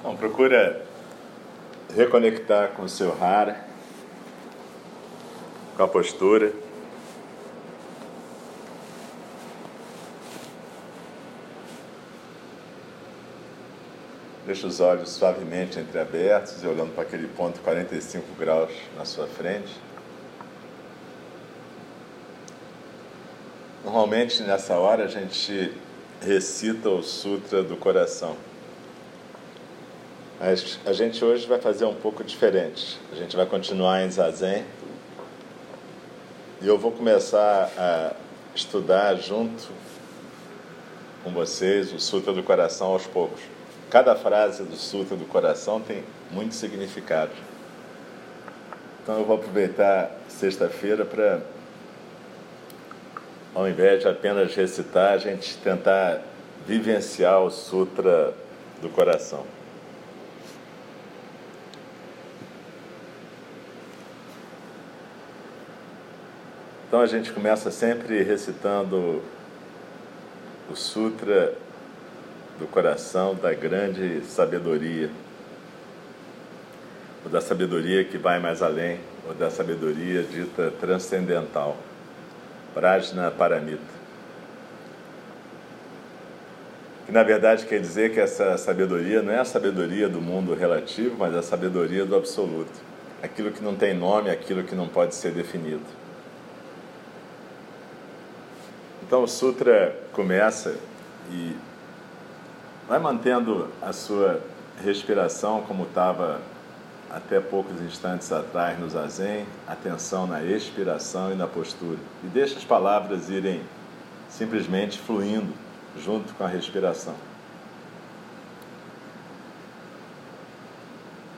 Então, procura reconectar com o seu rara, com a postura. Deixa os olhos suavemente entreabertos e olhando para aquele ponto 45 graus na sua frente. Normalmente nessa hora a gente recita o Sutra do Coração. Mas a gente hoje vai fazer um pouco diferente. A gente vai continuar em Zazen. E eu vou começar a estudar junto com vocês o Sutra do Coração aos poucos. Cada frase do Sutra do Coração tem muito significado. Então eu vou aproveitar sexta-feira para, ao invés de apenas recitar, a gente tentar vivenciar o Sutra do Coração. Então a gente começa sempre recitando o Sutra do coração da grande sabedoria, ou da sabedoria que vai mais além, ou da sabedoria dita transcendental, Prajna Paramita. Que na verdade quer dizer que essa sabedoria não é a sabedoria do mundo relativo, mas a sabedoria do absoluto. Aquilo que não tem nome, aquilo que não pode ser definido. Então o sutra começa e vai mantendo a sua respiração como estava até poucos instantes atrás no zazen, atenção na expiração e na postura. E deixa as palavras irem simplesmente fluindo junto com a respiração.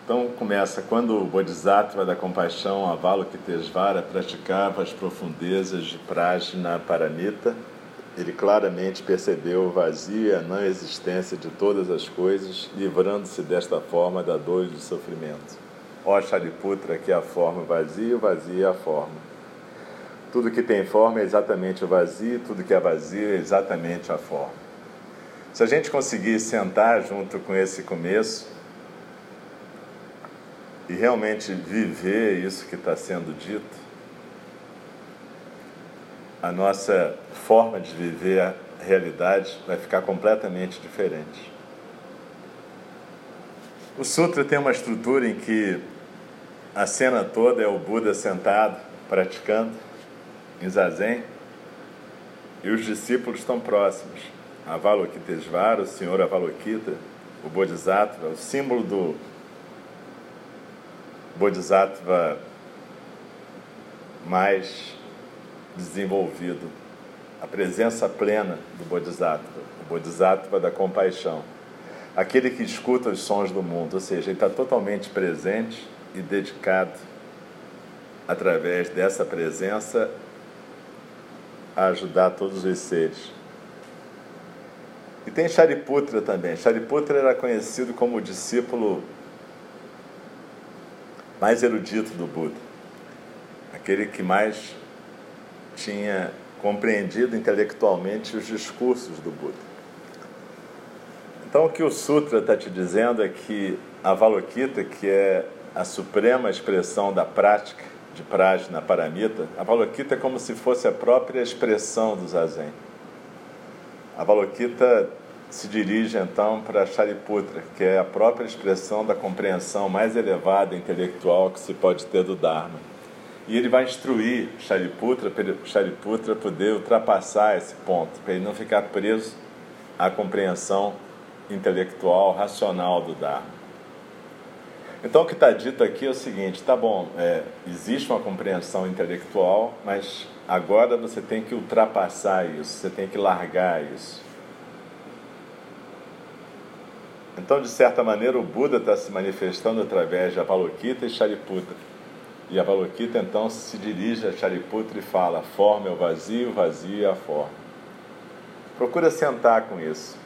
Então começa quando o Bodhisattva da compaixão, Avalokitesvara, praticava as profundezas de Prajna Paramita, ele claramente percebeu o vazio e a não existência de todas as coisas, livrando-se desta forma da dor e do sofrimento. Ó Shariputra, que é a forma vazia, o vazio é a forma. Tudo que tem forma é exatamente o vazio, tudo que é vazio é exatamente a forma. Se a gente conseguir sentar junto com esse começo, e realmente viver isso que está sendo dito, a nossa forma de viver a realidade vai ficar completamente diferente. O Sutra tem uma estrutura em que a cena toda é o Buda sentado, praticando, em zazen, e os discípulos estão próximos. Avalokitesvara, o Senhor Avalokita, o Bodhisattva, o símbolo do Bodhisattva mais desenvolvido, a presença plena do Bodhisattva, o Bodhisattva da compaixão, aquele que escuta os sons do mundo, ou seja, ele está totalmente presente e dedicado, através dessa presença, a ajudar todos os seres. E tem Shariputra também. Shariputra era conhecido como o discípulo mais erudito do Buda, aquele que mais tinha compreendido intelectualmente os discursos do Buda. Então, o que o Sutra está te dizendo é que a Avalokita, que é a suprema expressão da prática de Prajna Paramita, a Avalokita é como se fosse a própria expressão do Zazen. A Avalokita se dirige então para Shariputra, que é a própria expressão da compreensão mais elevada intelectual que se pode ter do Dharma. E ele vai instruir Shariputra para Shariputra poder ultrapassar esse ponto, para ele não ficar preso à compreensão intelectual, racional do Dharma. Então o que está dito aqui é o seguinte: tá bom, é, existe uma compreensão intelectual, mas agora você tem que ultrapassar isso, você tem que largar isso. Então, de certa maneira, o Buda está se manifestando através de Avalokita e Shariputra. E Avalokita então se dirige a Shariputra e fala: a forma é o vazio, vazio é a forma. Procura sentar com isso.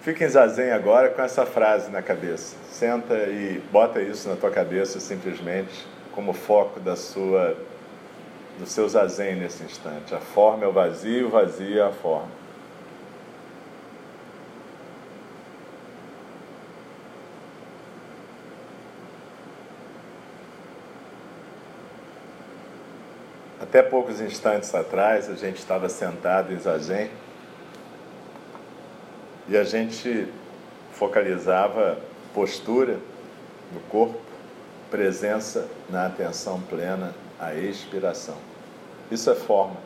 Fique em zazen agora com essa frase na cabeça. Senta e bota isso na tua cabeça simplesmente como foco da sua do seu zazen nesse instante. A forma é o vazio, o vazio é a forma. Até poucos instantes atrás, a gente estava sentado em zazen e a gente focalizava postura do corpo, presença na atenção plena, a expiração. Isso é forma.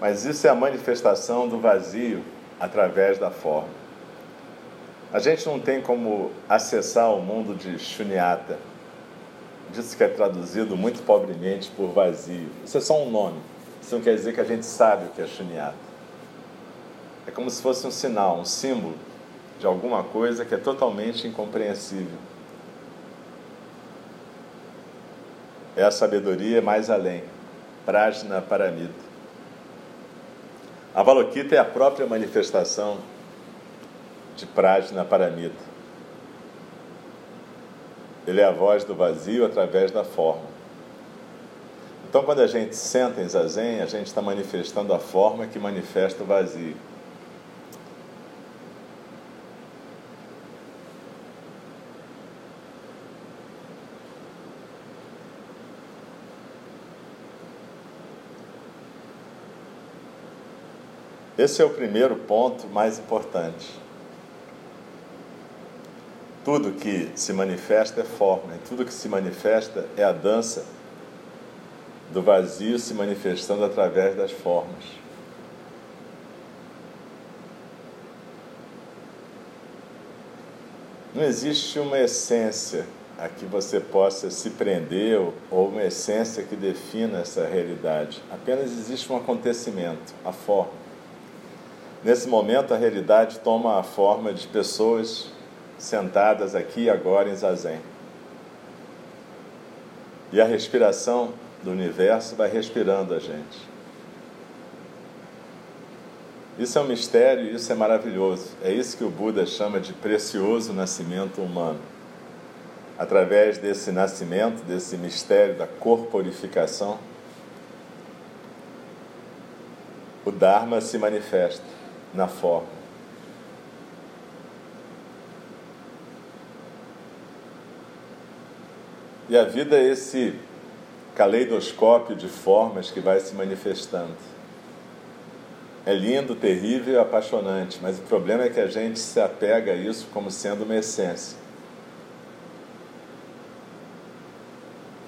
Mas isso é a manifestação do vazio através da forma. A gente não tem como acessar o mundo de Shunyata, disso que é traduzido muito pobremente por vazio. Isso é só um nome. Isso não quer dizer que a gente sabe o que é Shunyata. É como se fosse um sinal, um símbolo de alguma coisa que é totalmente incompreensível. É a sabedoria mais além, Prajna Paramita. A Avalokita é a própria manifestação de Prajna Paramita. Ele é a voz do vazio através da forma. Então, quando a gente senta em zazen, a gente está manifestando a forma que manifesta o vazio. Esse é o primeiro ponto mais importante. Tudo que se manifesta é forma, e tudo que se manifesta é a dança do vazio se manifestando através das formas. Não existe uma essência a que você possa se prender ou uma essência que defina essa realidade. Apenas existe um acontecimento, a forma. Nesse momento, a realidade toma a forma de pessoas sentadas aqui agora em Zazen. E a respiração do universo vai respirando a gente. Isso é um mistério e isso é maravilhoso. É isso que o Buda chama de precioso nascimento humano. Através desse nascimento, desse mistério da corporificação, o Dharma se manifesta na forma. E a vida é esse caleidoscópio de formas que vai se manifestando. É lindo, terrível apaixonante, mas o problema é que a gente se apega a isso como sendo uma essência.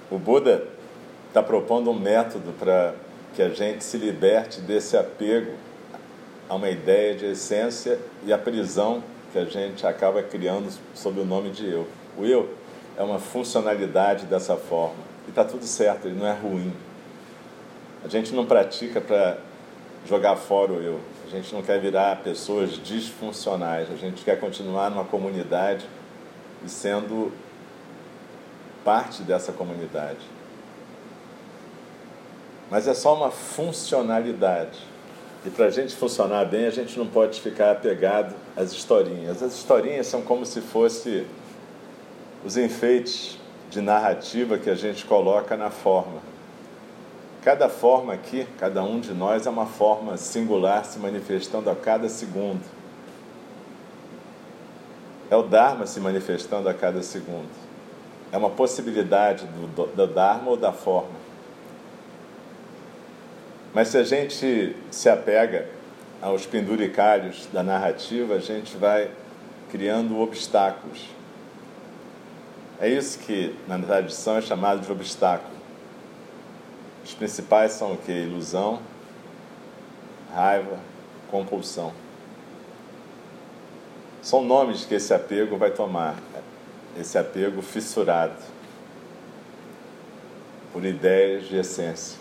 O Buda está propondo um método para que a gente se liberte desse apego a uma ideia de essência e a prisão que a gente acaba criando sob o nome de eu. O eu é uma funcionalidade dessa forma e está tudo certo, ele não é ruim. A gente não pratica para jogar fora o eu. A gente não quer virar pessoas disfuncionais. A gente quer continuar numa comunidade e sendo parte dessa comunidade. Mas é só uma funcionalidade. E para a gente funcionar bem, a gente não pode ficar apegado às historinhas. As historinhas são como se fossem os enfeites de narrativa que a gente coloca na forma. Cada forma aqui, cada um de nós, é uma forma singular se manifestando a cada segundo. É o Dharma se manifestando a cada segundo. É uma possibilidade do, do Dharma ou da forma. Mas se a gente se apega aos penduricários da narrativa, a gente vai criando obstáculos. É isso que na tradição é chamado de obstáculo. Os principais são o que? Ilusão, raiva, compulsão. São nomes que esse apego vai tomar, esse apego fissurado por ideias de essência.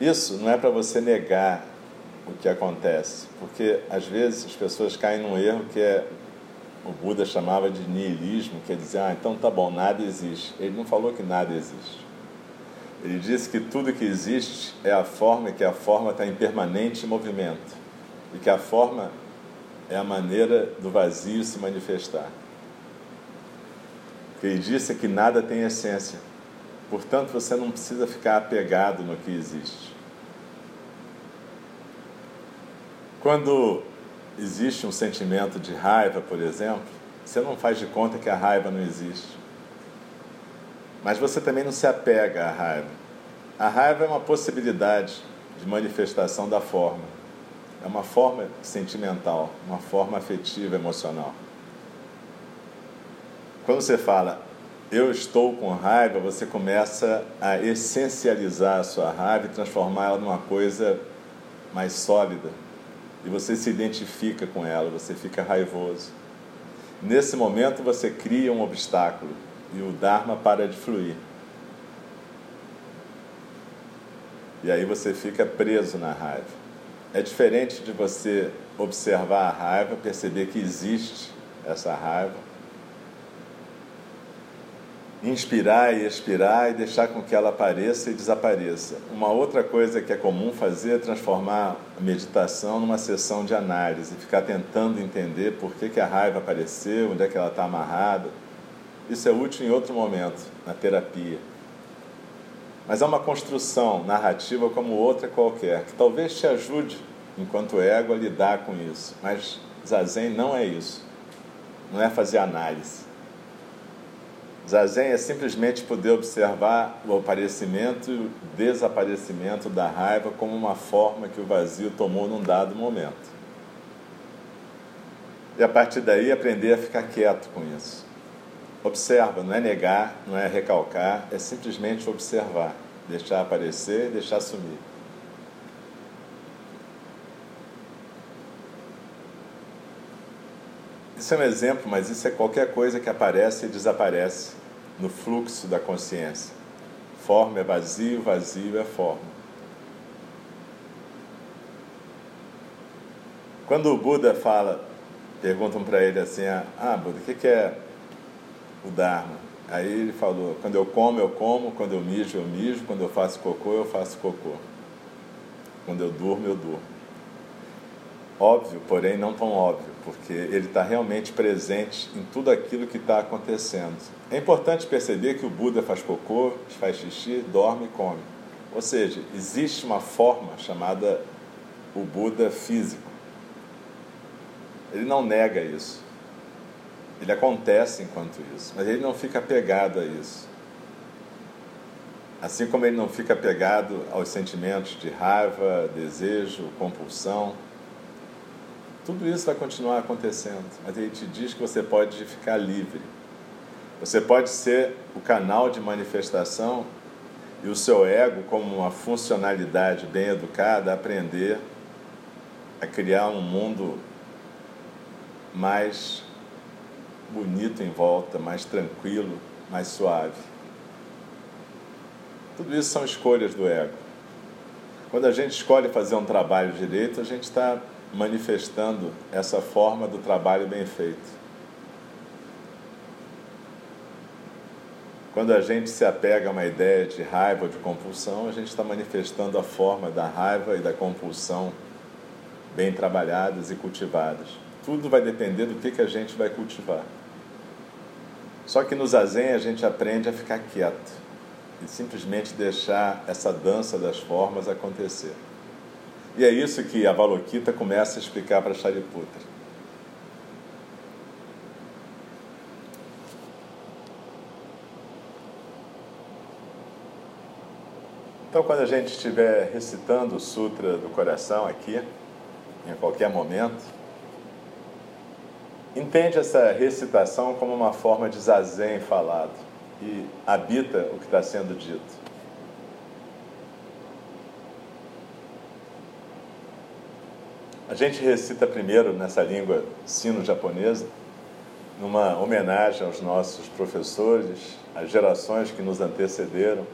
Isso não é para você negar o que acontece, porque às vezes as pessoas caem num erro que é o Buda chamava de niilismo, quer dizer, ah, então tá bom, nada existe. Ele não falou que nada existe. Ele disse que tudo que existe é a forma e que a forma está em permanente movimento e que a forma é a maneira do vazio se manifestar. O que ele disse é que nada tem essência. Portanto, você não precisa ficar apegado no que existe. Quando existe um sentimento de raiva, por exemplo, você não faz de conta que a raiva não existe. Mas você também não se apega à raiva. A raiva é uma possibilidade de manifestação da forma. É uma forma sentimental, uma forma afetiva, emocional. Quando você fala eu estou com raiva, você começa a essencializar a sua raiva e transformá-la numa coisa mais sólida. E você se identifica com ela, você fica raivoso. Nesse momento você cria um obstáculo e o Dharma para de fluir. E aí você fica preso na raiva. É diferente de você observar a raiva, perceber que existe essa raiva, inspirar e expirar e deixar com que ela apareça e desapareça. Uma outra coisa que é comum fazer é transformar a meditação numa sessão de análise, ficar tentando entender por que, que a raiva apareceu, onde é que ela está amarrada. Isso é útil em outro momento, na terapia. Mas é uma construção narrativa como outra qualquer, que talvez te ajude, enquanto ego, a lidar com isso. Mas Zazen não é isso. Não é fazer análise. Zazen é simplesmente poder observar o aparecimento e o desaparecimento da raiva como uma forma que o vazio tomou num dado momento. E a partir daí aprender a ficar quieto com isso. Observa, não é negar, não é recalcar, é simplesmente observar, deixar aparecer e deixar sumir. Isso é um exemplo, mas isso é qualquer coisa que aparece e desaparece no fluxo da consciência. Forma é vazio, vazio é forma. Quando o Buda fala, perguntam para ele assim: Ah, Buda, o que é o Dharma. Aí ele falou: quando eu como, eu como, quando eu mijo, eu mijo, quando eu faço cocô, eu faço cocô. Quando eu durmo, eu durmo. Óbvio, porém não tão óbvio, porque ele está realmente presente em tudo aquilo que está acontecendo. É importante perceber que o Buda faz cocô, faz xixi, dorme e come. Ou seja, existe uma forma chamada o Buda físico. Ele não nega isso. Ele acontece enquanto isso, mas ele não fica apegado a isso. Assim como ele não fica apegado aos sentimentos de raiva, desejo, compulsão, tudo isso vai continuar acontecendo, mas ele te diz que você pode ficar livre. Você pode ser o canal de manifestação e o seu ego, como uma funcionalidade bem educada, aprender a criar um mundo mais bonito em volta, mais tranquilo, mais suave. Tudo isso são escolhas do ego. Quando a gente escolhe fazer um trabalho direito, a gente está manifestando essa forma do trabalho bem feito. Quando a gente se apega a uma ideia de raiva ou de compulsão, a gente está manifestando a forma da raiva e da compulsão bem trabalhadas e cultivadas. Tudo vai depender do que, que a gente vai cultivar. Só que no zazen a gente aprende a ficar quieto e simplesmente deixar essa dança das formas acontecer. E é isso que a Valokita começa a explicar para Shariputra. Então, quando a gente estiver recitando o Sutra do Coração aqui, em qualquer momento, entende essa recitação como uma forma de zazen falado e habita o que está sendo dito. A gente recita primeiro nessa língua sino-japonesa, numa homenagem aos nossos professores, às gerações que nos antecederam.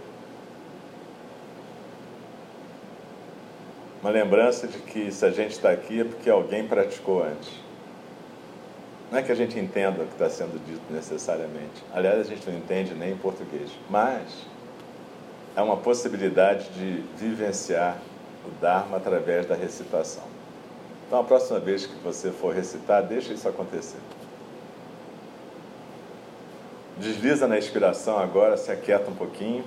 Uma lembrança de que se a gente está aqui é porque alguém praticou antes. Não é que a gente entenda o que está sendo dito necessariamente. Aliás, a gente não entende nem em português. Mas é uma possibilidade de vivenciar o Dharma através da recitação. Então, a próxima vez que você for recitar, deixa isso acontecer. Desliza na inspiração agora, se aquieta um pouquinho.